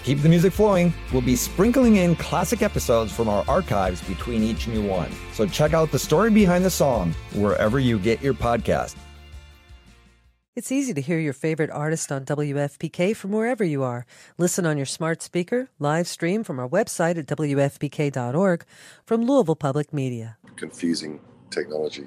To keep the music flowing, we'll be sprinkling in classic episodes from our archives between each new one. So check out the story behind the song wherever you get your podcast. It's easy to hear your favorite artist on WFPK from wherever you are. Listen on your smart speaker, live stream from our website at WFPK.org from Louisville Public Media. Confusing technology.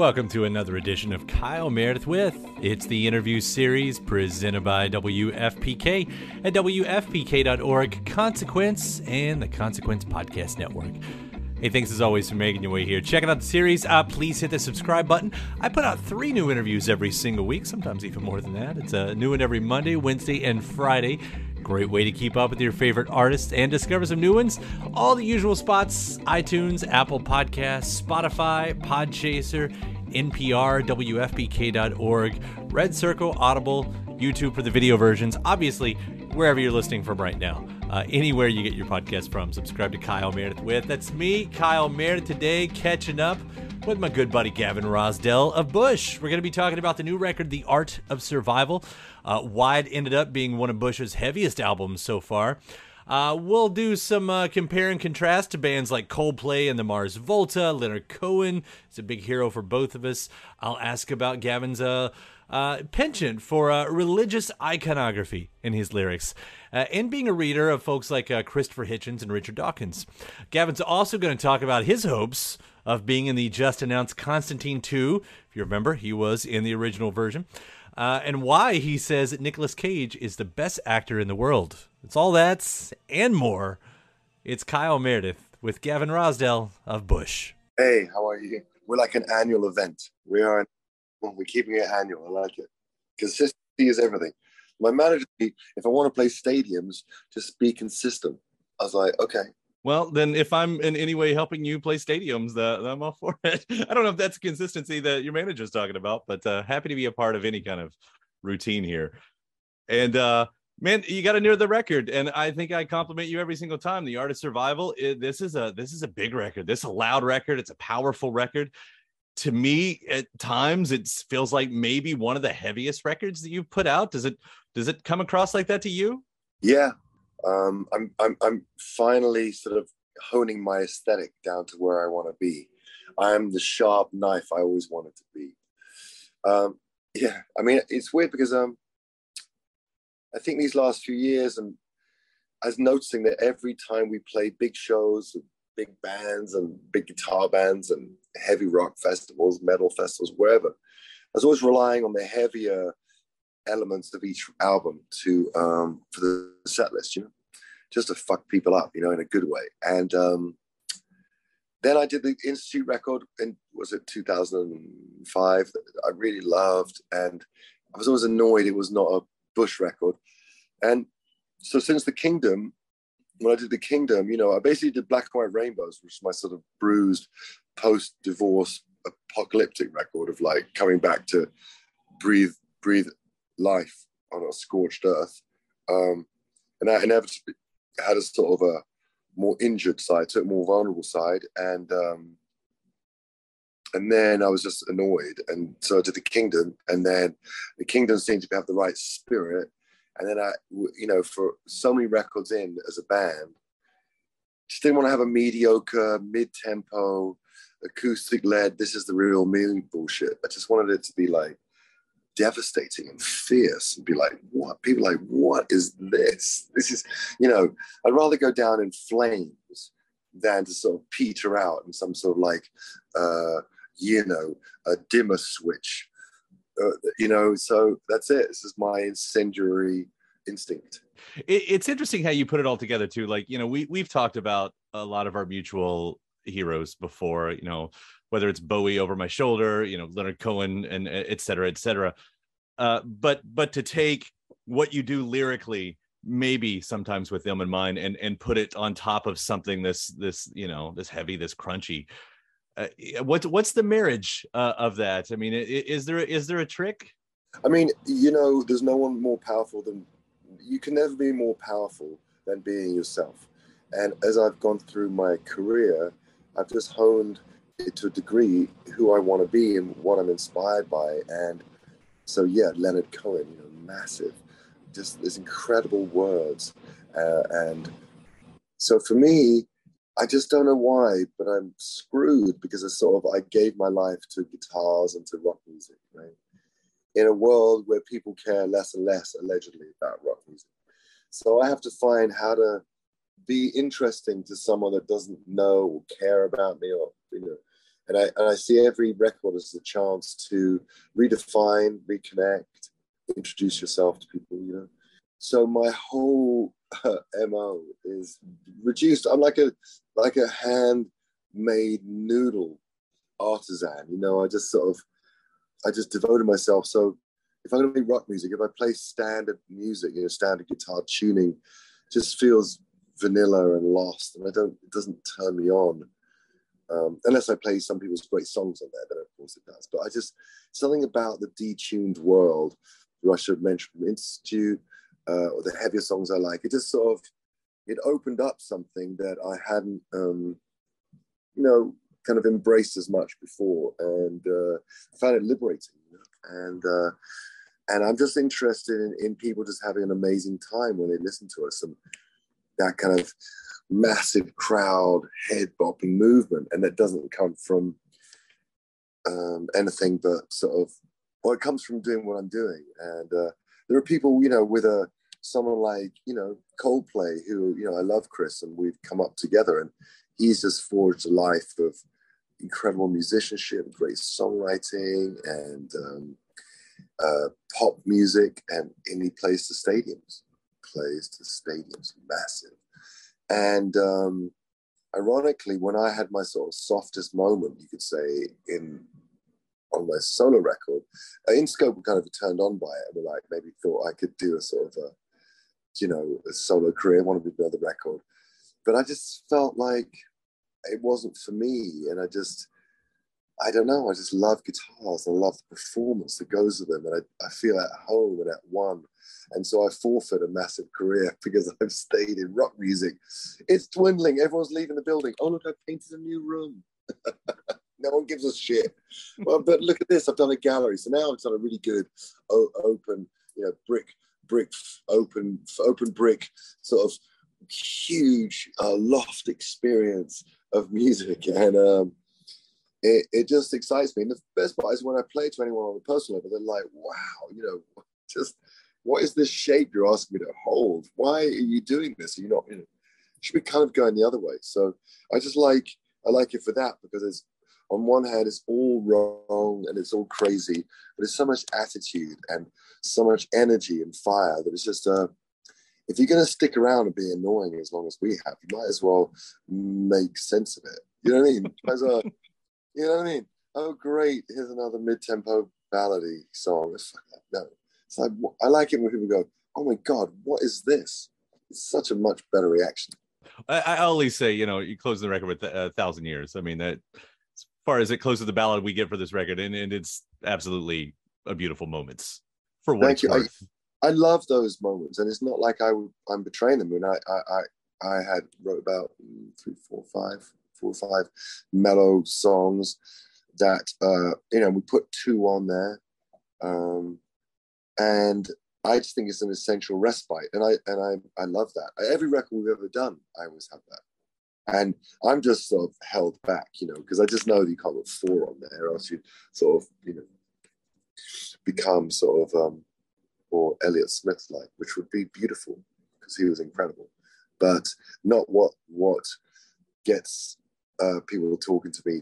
Welcome to another edition of Kyle Meredith with. It's the interview series presented by WFPK at WFPK.org, Consequence, and the Consequence Podcast Network. Hey, thanks as always for making your way here. Checking out the series, uh, please hit the subscribe button. I put out three new interviews every single week, sometimes even more than that. It's a new one every Monday, Wednesday, and Friday. Great way to keep up with your favorite artists and discover some new ones. All the usual spots iTunes, Apple Podcasts, Spotify, Podchaser, NPR, WFPK.org, Red Circle, Audible, YouTube for the video versions. Obviously, wherever you're listening from right now. Uh, anywhere you get your podcast from, subscribe to Kyle Meredith with. That's me, Kyle Meredith, today, catching up with my good buddy Gavin Rossdale of Bush. We're going to be talking about the new record, The Art of Survival, uh, why it ended up being one of Bush's heaviest albums so far. Uh, we'll do some uh, compare and contrast to bands like Coldplay and the Mars Volta. Leonard Cohen is a big hero for both of us. I'll ask about Gavin's uh, uh, penchant for uh, religious iconography in his lyrics, uh, and being a reader of folks like uh, Christopher Hitchens and Richard Dawkins. Gavin's also going to talk about his hopes of being in the just announced Constantine 2. If you remember, he was in the original version. Uh, and why he says that Nicolas Cage is the best actor in the world. It's all that and more. It's Kyle Meredith with Gavin Rossdale of Bush. Hey, how are you? We're like an annual event. We are. We're keeping it annual. I like it. Consistency is everything. My manager, if I want to play stadiums, just be consistent. I was like, okay, Well, then, if I'm in any way helping you play stadiums, uh, I'm all for it. I don't know if that's consistency that your manager's talking about, but uh, happy to be a part of any kind of routine here. And uh, man, you got to near the record, and I think I compliment you every single time. The Art of Survival. It, this is a this is a big record. This is a loud record. It's a powerful record. To me, at times, it feels like maybe one of the heaviest records that you've put out. Does it does it come across like that to you? yeah. Um, I'm, I'm, I'm finally sort of honing my aesthetic down to where I want to be. I am the sharp knife I always wanted to be. Um, yeah, I mean, it's weird because um, I think these last few years, and I was noticing that every time we play big shows, big bands and big guitar bands and heavy rock festivals, metal festivals, wherever, I was always relying on the heavier elements of each album to um, for the set list, you know, just to fuck people up, you know, in a good way. And um, then I did the Institute record in was it 2005 that I really loved, and I was always annoyed it was not a Bush record. And so since the Kingdom, when I did the Kingdom, you know, I basically did Black and White Rainbows, which is my sort of bruised post-divorce apocalyptic record of like coming back to breathe breathe life on a scorched earth. Um, and I inevitably had a sort of a more injured side, took a more vulnerable side, and um, and then I was just annoyed, and so I did the Kingdom, and then the Kingdom seemed to have the right spirit, and then I, you know, for so many records in as a band, just didn't want to have a mediocre mid-tempo acoustic led. This is the real me bullshit. I just wanted it to be like devastating and fierce and be like, what? People like, what is this? This is, you know, I'd rather go down in flames than to sort of peter out in some sort of like, uh, you know, a dimmer switch. Uh, you know, so that's it. This is my incendiary instinct. it's interesting how you put it all together too. Like, you know, we we've talked about a lot of our mutual heroes before, you know, whether it's Bowie over my shoulder, you know, Leonard Cohen and et cetera, et cetera. Uh, but but to take what you do lyrically, maybe sometimes with them in mind, and and put it on top of something this this you know this heavy, this crunchy. Uh, what's what's the marriage uh, of that? I mean, is there is there a trick? I mean, you know, there's no one more powerful than you can never be more powerful than being yourself. And as I've gone through my career, I've just honed to a degree who I want to be and what I'm inspired by. And so, yeah, Leonard Cohen, you know, massive, just these incredible words. Uh, and so for me, I just don't know why, but I'm screwed because I sort of I gave my life to guitars and to rock music, right? In a world where people care less and less, allegedly, about rock music. So I have to find how to be interesting to someone that doesn't know or care about me or you know and I, and I see every record as a chance to redefine reconnect introduce yourself to people you know so my whole uh, mo is reduced i'm like a like a handmade noodle artisan you know i just sort of i just devoted myself so if i'm going to make rock music if i play standard music you know standard guitar tuning just feels vanilla and lost, and I don't. It doesn't turn me on. Um, unless I play some people's great songs on there, then of course it does. But I just something about the detuned world, who I should mention from Institute, uh, or the heavier songs I like. It just sort of it opened up something that I hadn't, um, you know, kind of embraced as much before, and uh, found it liberating. You know? And uh, and I'm just interested in, in people just having an amazing time when they listen to us and that kind of massive crowd head bopping movement, and that doesn't come from um, anything but sort of well, it comes from doing what I'm doing. And uh, there are people, you know, with a someone like you know Coldplay, who you know I love Chris, and we've come up together, and he's just forged a life of incredible musicianship, great songwriting, and um, uh, pop music, and, and he plays the stadiums plays to stadiums, massive. And um, ironically, when I had my sort of softest moment, you could say, in on my solo record, uh, Interscope were kind of turned on by it and were like, maybe thought I could do a sort of a, you know, a solo career, wanted to build a record. But I just felt like it wasn't for me. And I just, I don't know, I just love guitars. I love the performance that goes with them. And I, I feel at home and at one and so I forfeit a massive career because I've stayed in rock music. It's dwindling. Everyone's leaving the building. Oh, look, I painted a new room. no one gives a shit. Well, but look at this. I've done a gallery. So now I've done a really good open, you know, brick, brick, open, open brick, sort of huge uh, loft experience of music. And um, it, it just excites me. And the best part is when I play to anyone on a personal level, they're like, wow, you know, just what is this shape you're asking me to hold? Why are you doing this? Are you not, you know, should be kind of going the other way. So I just like, I like it for that because it's, on one hand, it's all wrong and it's all crazy, but it's so much attitude and so much energy and fire that it's just, uh, if you're going to stick around and be annoying as long as we have, you might as well make sense of it. You know what I mean? As a, you know what I mean? Oh, great! Here's another mid-tempo ballady song. No, so I, I like it when people go, "Oh my god, what is this?" It's such a much better reaction. I, I always say, you know, you close the record with a thousand years. I mean, that far as it closes the ballad we get for this record, and, and it's absolutely a beautiful moments for what Thank it's you. I- worth. I love those moments, and it's not like I, I'm betraying them. I mean, I, I, I, I had wrote about mm, three, four, five, four or five mellow songs that uh, you know we put two on there, um, and I just think it's an essential respite, and I and I, I love that. Every record we've ever done, I always have that, and I'm just sort of held back, you know, because I just know that you can't put four on there, or else you sort of, you know, become sort of. Um, or Elliott Smith like, which would be beautiful because he was incredible, but not what what gets uh, people talking to me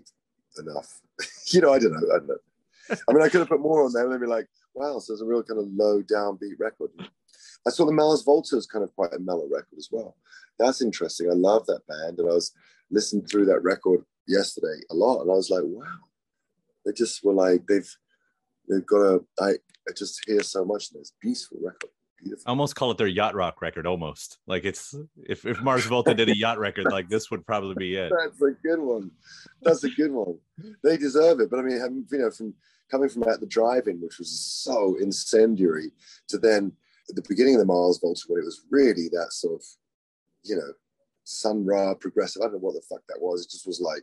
enough. you know, I don't know. I don't know. I mean, I could have put more on there and they'd be like, wow, so it's a real kind of low downbeat record. I saw the Mars Volta is kind of quite a mellow record as well. That's interesting. I love that band, and I was listening through that record yesterday a lot, and I was like, wow, they just were like they've they've got a I I just hear so much in this beautiful record. Beautiful. I almost call it their yacht rock record, almost like it's if if Mars Volta did a yacht record, like this would probably be it. That's a good one. That's a good one. They deserve it. But I mean, you know, from coming from out the drive-in, which was so incendiary, to then the beginning of the Mars Volta, when it was really that sort of, you know, Sun Ra progressive. I don't know what the fuck that was. It just was like,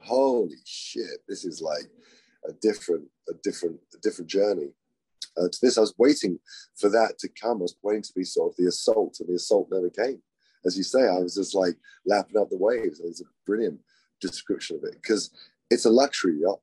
holy shit, this is like a different, a different, a different journey. Uh, to this, I was waiting for that to come. I was waiting to be sort of the assault, and the assault never came. As you say, I was just like lapping up the waves. It's a brilliant description of it because it's a luxury yacht.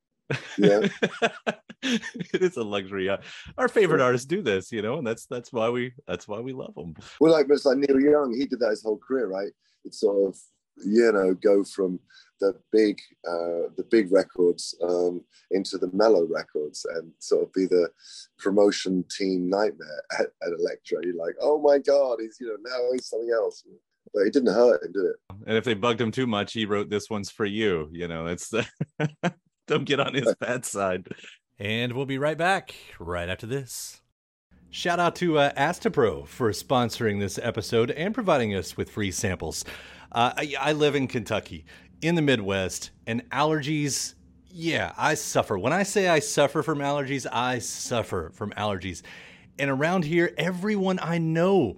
Yeah, it is a luxury. Our favorite artists do this, you know, and that's that's why we that's why we love them. well, like it's like Neil Young, he did that his whole career, right? It's sort of you know go from the big uh, the big records um, into the mellow records and sort of be the promotion team nightmare at, at Elektra. You're like, oh my god, he's you know now he's something else. But it didn't hurt him, did it? And if they bugged him too much, he wrote this one's for you. You know, it's don't get on his bad side. And we'll be right back right after this. Shout out to uh, Astepro for sponsoring this episode and providing us with free samples. Uh, I, I live in Kentucky, in the Midwest, and allergies. Yeah, I suffer. When I say I suffer from allergies, I suffer from allergies. And around here, everyone I know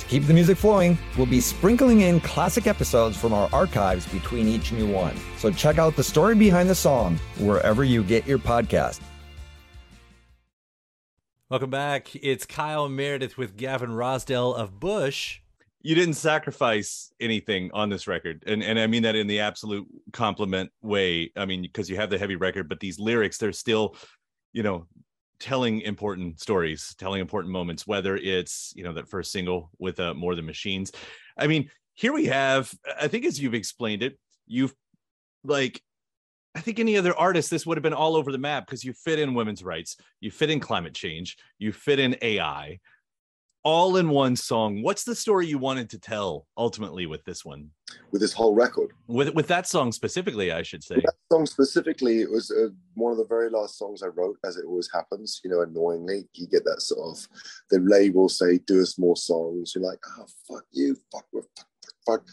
To keep the music flowing, we'll be sprinkling in classic episodes from our archives between each new one. So check out the story behind the song wherever you get your podcast. Welcome back. It's Kyle Meredith with Gavin Rossdale of Bush. You didn't sacrifice anything on this record. And and I mean that in the absolute compliment way. I mean, because you have the heavy record, but these lyrics, they're still, you know, telling important stories, telling important moments, whether it's, you know, that first single with uh, More Than Machines. I mean, here we have, I think as you've explained it, you've like I think any other artist, this would have been all over the map because you fit in women's rights, you fit in climate change, you fit in AI, all in one song. What's the story you wanted to tell ultimately with this one? With this whole record? With with that song specifically, I should say. With that song specifically, it was uh, one of the very last songs I wrote, as it always happens. You know, annoyingly, you get that sort of the label say, "Do us more songs." You're like, "Oh, fuck you, fuck, fuck, fuck, fuck,"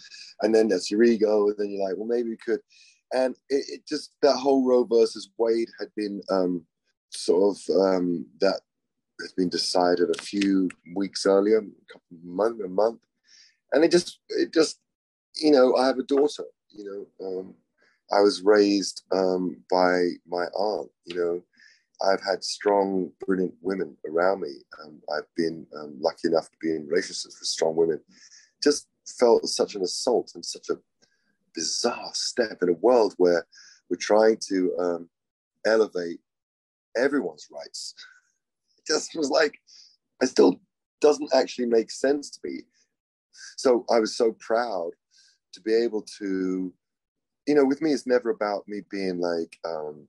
and then that's your ego, and then you're like, "Well, maybe we could." And it, it just that whole Roe versus Wade had been um, sort of um, that has been decided a few weeks earlier, a couple of month, a month, and it just, it just, you know, I have a daughter. You know, um, I was raised um, by my aunt. You know, I've had strong, brilliant women around me. Um, I've been um, lucky enough to be in relationships with strong women. Just felt such an assault and such a bizarre step in a world where we're trying to um, elevate everyone's rights just was like, it still doesn't actually make sense to me. So I was so proud to be able to, you know, with me, it's never about me being like um,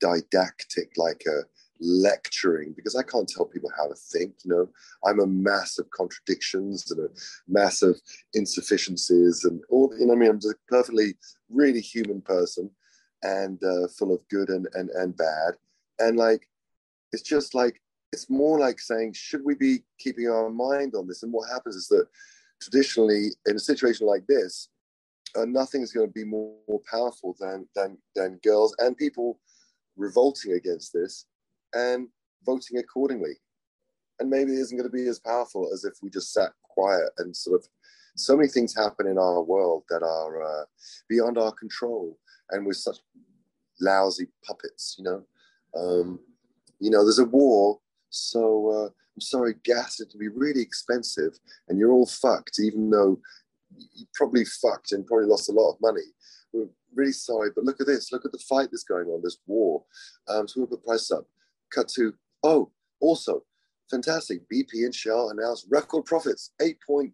didactic, like a lecturing, because I can't tell people how to think. You know, I'm a mass of contradictions and a mass of insufficiencies and all. You know, I mean, I'm just a perfectly, really human person and uh, full of good and and and bad. And like, it's just like it's more like saying, should we be keeping our mind on this? And what happens is that traditionally, in a situation like this, uh, nothing is going to be more, more powerful than than than girls and people revolting against this and voting accordingly. And maybe it isn't going to be as powerful as if we just sat quiet and sort of. So many things happen in our world that are uh, beyond our control, and we're such lousy puppets. You know, um, you know, there's a war so uh, I'm sorry, gas it to be really expensive, and you're all fucked, even though you probably fucked and probably lost a lot of money. We're really sorry, but look at this. Look at the fight that's going on, this war. Um, so we'll put price up. Cut to oh, also fantastic. BP and Shell announced record profits, eight point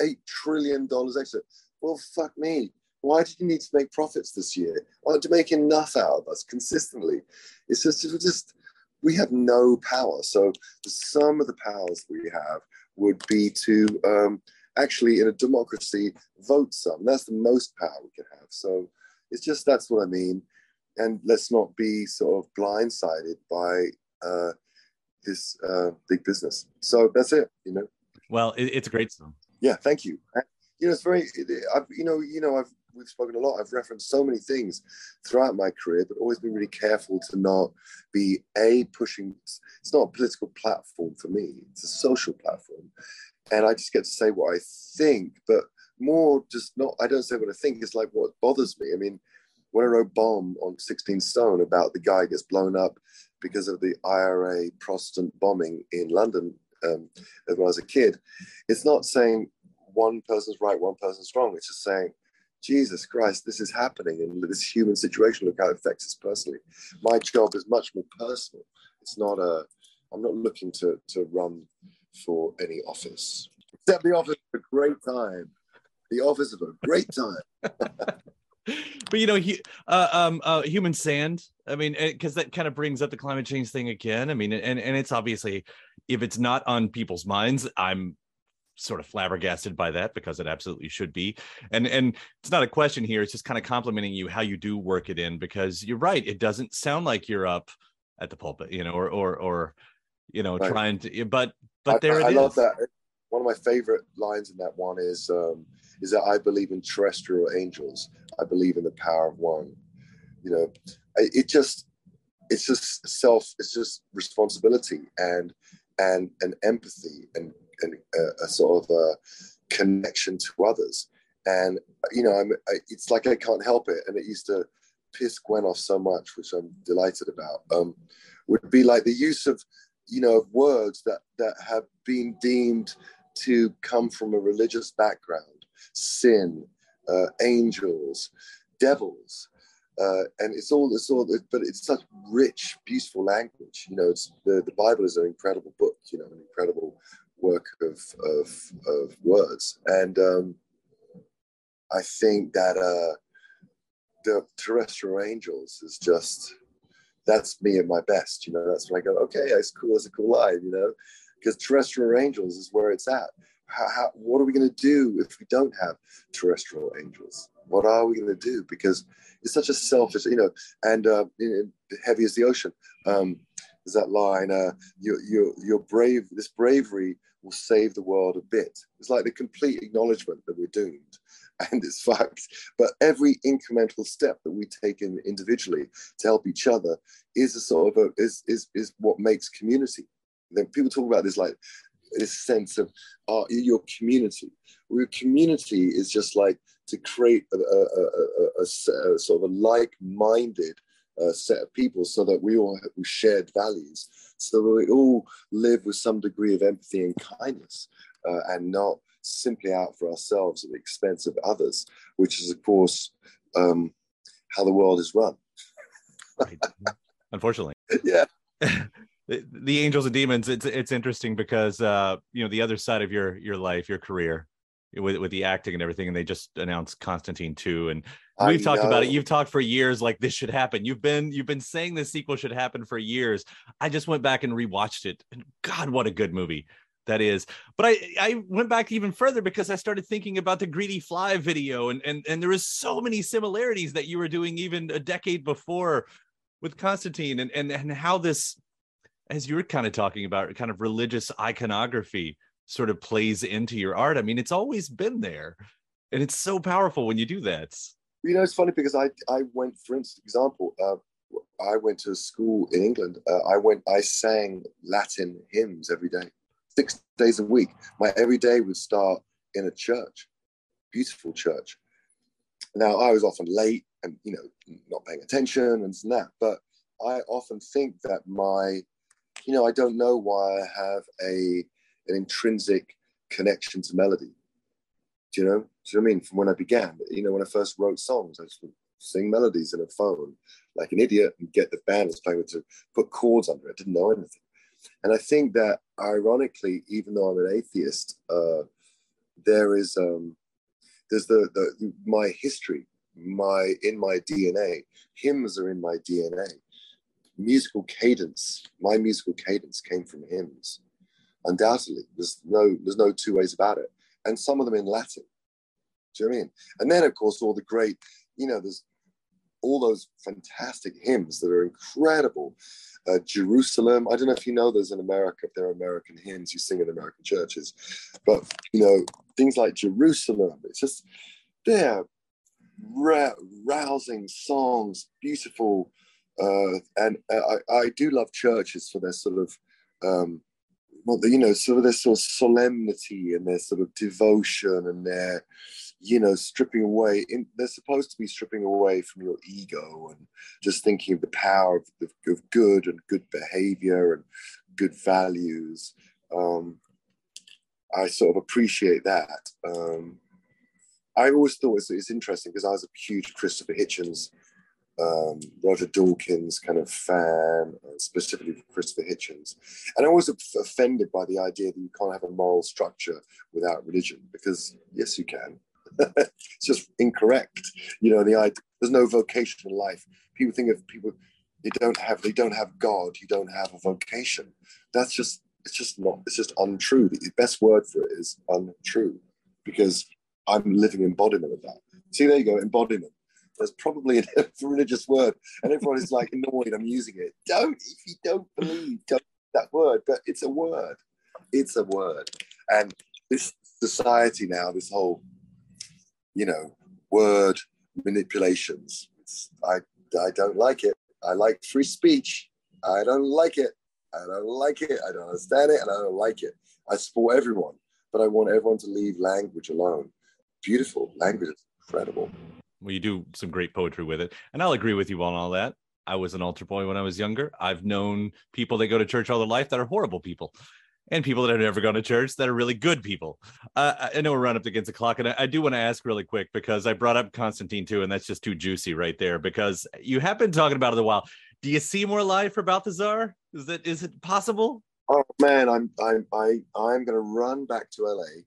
eight trillion dollars extra. Well, fuck me. Why did you need to make profits this year? Why don't you make enough out of us consistently? It's just, it's just we have no power. So the sum of the powers we have would be to um, actually, in a democracy, vote some. That's the most power we can have. So it's just that's what I mean. And let's not be sort of blindsided by uh, this uh, big business. So that's it. You know. Well, it, it's a great song. Yeah, thank you. You know, it's very. I've, you know, you know, I've we've spoken a lot. I've referenced so many things throughout my career, but always been really careful to not be a pushing. It's not a political platform for me. It's a social platform, and I just get to say what I think, but more just not. I don't say what I think. It's like what bothers me. I mean, when I wrote "Bomb" on 16 Stone about the guy gets blown up because of the IRA Protestant bombing in London um, when I was a kid, it's not saying one person's right, one person's wrong. It's just saying Jesus Christ, this is happening in this human situation. Look how it affects us personally. My job is much more personal. It's not a, I'm not looking to, to run for any office. Except the office of a great time. The office of a great time. but you know, he, uh, um, uh, human sand. I mean, because that kind of brings up the climate change thing again. I mean, and and it's obviously, if it's not on people's minds, I'm sort of flabbergasted by that because it absolutely should be and and it's not a question here it's just kind of complimenting you how you do work it in because you're right it doesn't sound like you're up at the pulpit you know or or or you know right. trying to but but there I, I is. love that one of my favorite lines in that one is um is that i believe in terrestrial angels i believe in the power of one you know it just it's just self it's just responsibility and and and empathy and a, a sort of a connection to others. And you know, I'm, I, it's like I can't help it, and it used to piss Gwen off so much, which I'm delighted about. Um, would be like the use of you know of words that that have been deemed to come from a religious background, sin, uh, angels, devils, uh, and it's all it's all but it's such rich beautiful language you know it's the, the bible is an incredible book you know an incredible work of of, of words, and um, I think that uh, the terrestrial angels is just that's me at my best. You know, that's when I go, okay, it's cool. It's a cool line. You know, because terrestrial angels is where it's at. How, how, what are we going to do if we don't have terrestrial angels? What are we going to do? Because it's such a selfish, you know, and uh, heavy as the ocean. Um, is that line? Uh, your your your brave. This bravery will save the world a bit. It's like the complete acknowledgement that we're doomed and it's fucked. But every incremental step that we take in individually to help each other is a sort of a, is, is, is what makes community. then people talk about this like this sense of uh, your community. Your community is just like to create a, a, a, a sort of a like-minded uh, set of people so that we all have shared values so that we all live with some degree of empathy and kindness uh, and not simply out for ourselves at the expense of others which is of course um, how the world is run. Unfortunately. Yeah. The, the angels and demons it's it's interesting because uh you know the other side of your your life your career with with the acting and everything and they just announced Constantine 2 and we've I talked know. about it you've talked for years like this should happen you've been you've been saying this sequel should happen for years I just went back and rewatched it and god what a good movie that is but I I went back even further because I started thinking about the greedy fly video and and and there was so many similarities that you were doing even a decade before with Constantine and and and how this as you were kind of talking about kind of religious iconography sort of plays into your art. I mean, it's always been there. And it's so powerful when you do that. You know, it's funny because I, I went, for instance, example, uh, I went to a school in England. Uh, I went, I sang Latin hymns every day, six days a week. My every day would start in a church, beautiful church. Now, I was often late and, you know, not paying attention and that, but I often think that my, you know, I don't know why I have a an intrinsic connection to melody. Do you know? Do you know what I mean? From when I began, you know, when I first wrote songs, I just sing melodies in a phone like an idiot and get the band that's playing to put chords under it. I didn't know anything. And I think that ironically, even though I'm an atheist, uh, there is um, there's the, the my history, my in my DNA. Hymns are in my DNA. Musical cadence, my musical cadence came from hymns undoubtedly. There's no there's no two ways about it. And some of them in Latin. Do you know I mean? And then of course all the great, you know, there's all those fantastic hymns that are incredible. Uh, Jerusalem. I don't know if you know those in America, if they're American hymns you sing in American churches, but you know things like Jerusalem. It's just they're rousing songs, beautiful, uh, and I, I do love churches for their sort of um, well, you know, sort of their sort of solemnity and their sort of devotion and their, you know, stripping away. In, they're supposed to be stripping away from your ego and just thinking of the power of, of, of good and good behavior and good values. Um, I sort of appreciate that. Um, I always thought it's, it's interesting because I was a huge Christopher Hitchens, um, Roger Dawkins kind of fan, uh, specifically Christopher Hitchens. And I was offended by the idea that you can't have a moral structure without religion because, yes, you can. it's just incorrect. You know, the idea, there's no vocation in life. People think of people, they don't have, they don't have God, you don't have a vocation. That's just, it's just not, it's just untrue. The best word for it is untrue because I'm living embodiment of that. See, there you go, embodiment. There's probably a religious word, and everyone is like annoyed I'm using it. Don't, if you don't believe, don't that word, but it's a word. It's a word. And this society now, this whole, you know, word manipulations, I, I don't like it. I like free speech. I don't like it. I don't like it. I don't understand it, and I don't like it. I support everyone, but I want everyone to leave language alone beautiful. Language is incredible. Well, you do some great poetry with it. And I'll agree with you on all that. I was an altar boy when I was younger. I've known people that go to church all their life that are horrible people, and people that have never gone to church that are really good people. Uh, I know we're running up against the clock, and I, I do want to ask really quick because I brought up Constantine too, and that's just too juicy right there. Because you have been talking about it a while. Do you see more life for Balthazar? Is that is it possible? Oh man, I'm I'm I I'm gonna run back to LA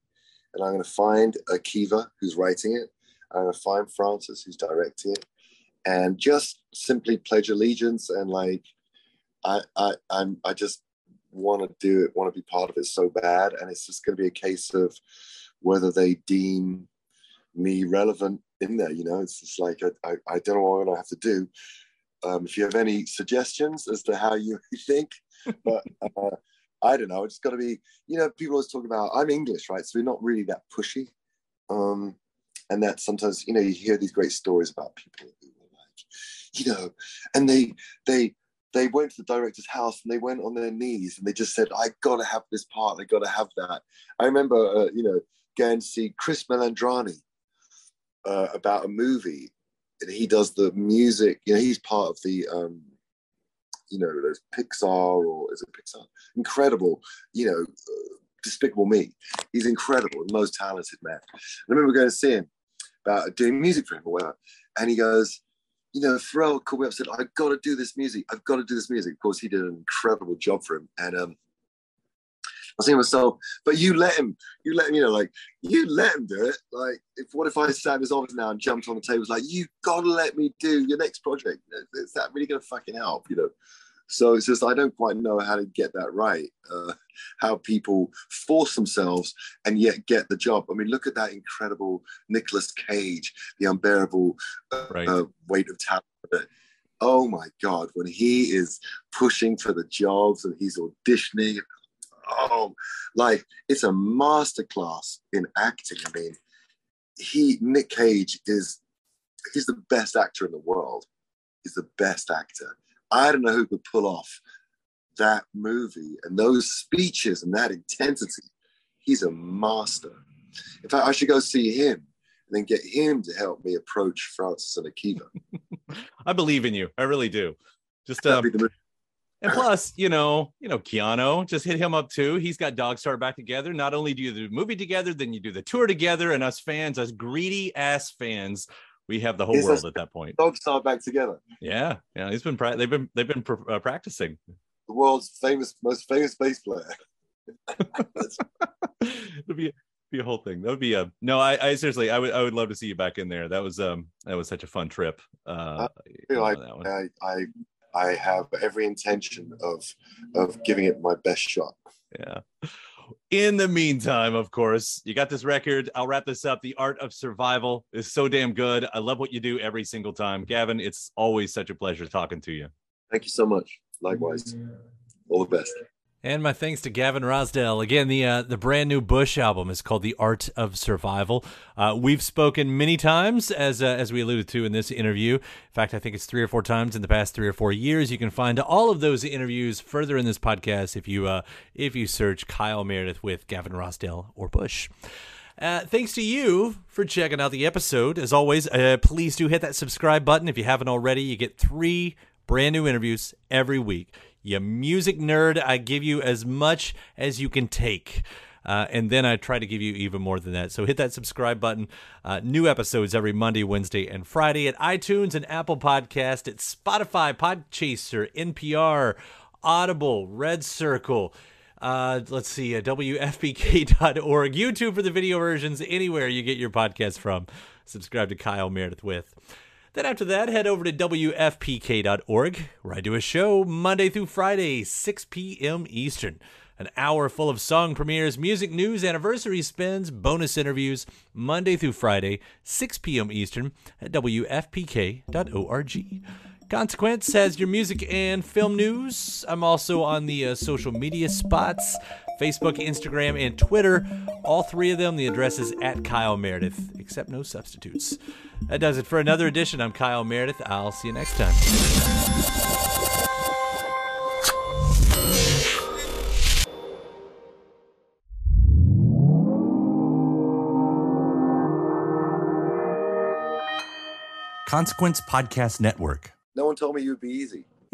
and I'm to find Akiva, who's writing it. I'm going to find Francis, who's directing it, and just simply pledge allegiance and like, I I I'm I just want to do it, want to be part of it so bad, and it's just going to be a case of whether they deem me relevant in there. You know, it's just like I I, I don't know what I have to do. Um, if you have any suggestions as to how you think, but uh, I don't know. It's got to be, you know, people always talk about, I'm English, right? So we're not really that pushy. Um, and that sometimes, you know, you hear these great stories about people who were like, you know, and they, they, they went to the director's house and they went on their knees and they just said, I got to have this part. I got to have that. I remember, uh, you know, going to see Chris Meledandri uh, about a movie and he does the music, you know, he's part of the, um, you know, there's Pixar or is it Pixar? Incredible, you know, uh, Despicable Me. He's incredible, the most talented man. I remember going to see him about doing music for him or whatever, and he goes, you know, Pharrell called me up and said, I've got to do this music. I've got to do this music. Of course, he did an incredible job for him. And um, I was thinking to myself, but you let him, you let him, you know, like you let him do it. Like, if what if I sat in his office now and jumped on the table, was like, you gotta let me do your next project. Is that really gonna fucking help? You know. So it's just I don't quite know how to get that right. Uh, how people force themselves and yet get the job. I mean, look at that incredible Nicolas Cage, the unbearable uh, right. uh, weight of talent. Oh my God, when he is pushing for the jobs and he's auditioning oh, like it's a masterclass in acting. I mean, he Nick Cage is he's the best actor in the world. He's the best actor. I don't know who could pull off that movie and those speeches and that intensity. He's a master. In fact, I should go see him and then get him to help me approach Francis and Akiva. I believe in you. I really do. Just um, and plus, you know, you know, Keanu, just hit him up too. He's got Dogstar back together. Not only do you do the movie together, then you do the tour together, and us fans, us greedy ass fans, we have the whole Is world at that point. Dogstar back together. Yeah, yeah. He's been pra- they've been they've been pr- uh, practicing. The world's famous, most famous bass player. It'll be be a whole thing. That would be a no. I, I seriously, I would I would love to see you back in there. That was um that was such a fun trip. Uh, I, I, I, I I have every intention of of giving it my best shot. Yeah. In the meantime, of course, you got this record. I'll wrap this up. The Art of Survival is so damn good. I love what you do every single time. Gavin, it's always such a pleasure talking to you. Thank you so much. Likewise. All the best. And my thanks to Gavin Rossdale. Again, the uh, the brand new Bush album is called "The Art of Survival." Uh, we've spoken many times, as uh, as we alluded to in this interview. In fact, I think it's three or four times in the past three or four years. You can find all of those interviews further in this podcast if you uh, if you search Kyle Meredith with Gavin Rossdale or Bush. Uh, thanks to you for checking out the episode. As always, uh, please do hit that subscribe button if you haven't already. You get three brand new interviews every week. You music nerd, I give you as much as you can take. Uh, and then I try to give you even more than that. So hit that subscribe button. Uh, new episodes every Monday, Wednesday, and Friday at iTunes and Apple Podcast, at Spotify, Podchaser, NPR, Audible, Red Circle. Uh, let's see, uh, WFPK.org, YouTube for the video versions, anywhere you get your podcast from. Subscribe to Kyle Meredith with. Then after that, head over to WFPK.org, where I do a show Monday through Friday, 6 p.m. Eastern. An hour full of song premieres, music news, anniversary spins, bonus interviews, Monday through Friday, 6 p.m. Eastern at WFPK.org. Consequence has your music and film news. I'm also on the uh, social media spots Facebook, Instagram, and Twitter. All three of them, the address is at Kyle Meredith, except no substitutes. That does it for another edition. I'm Kyle Meredith. I'll see you next time. Consequence Podcast Network. No one told me you'd be easy.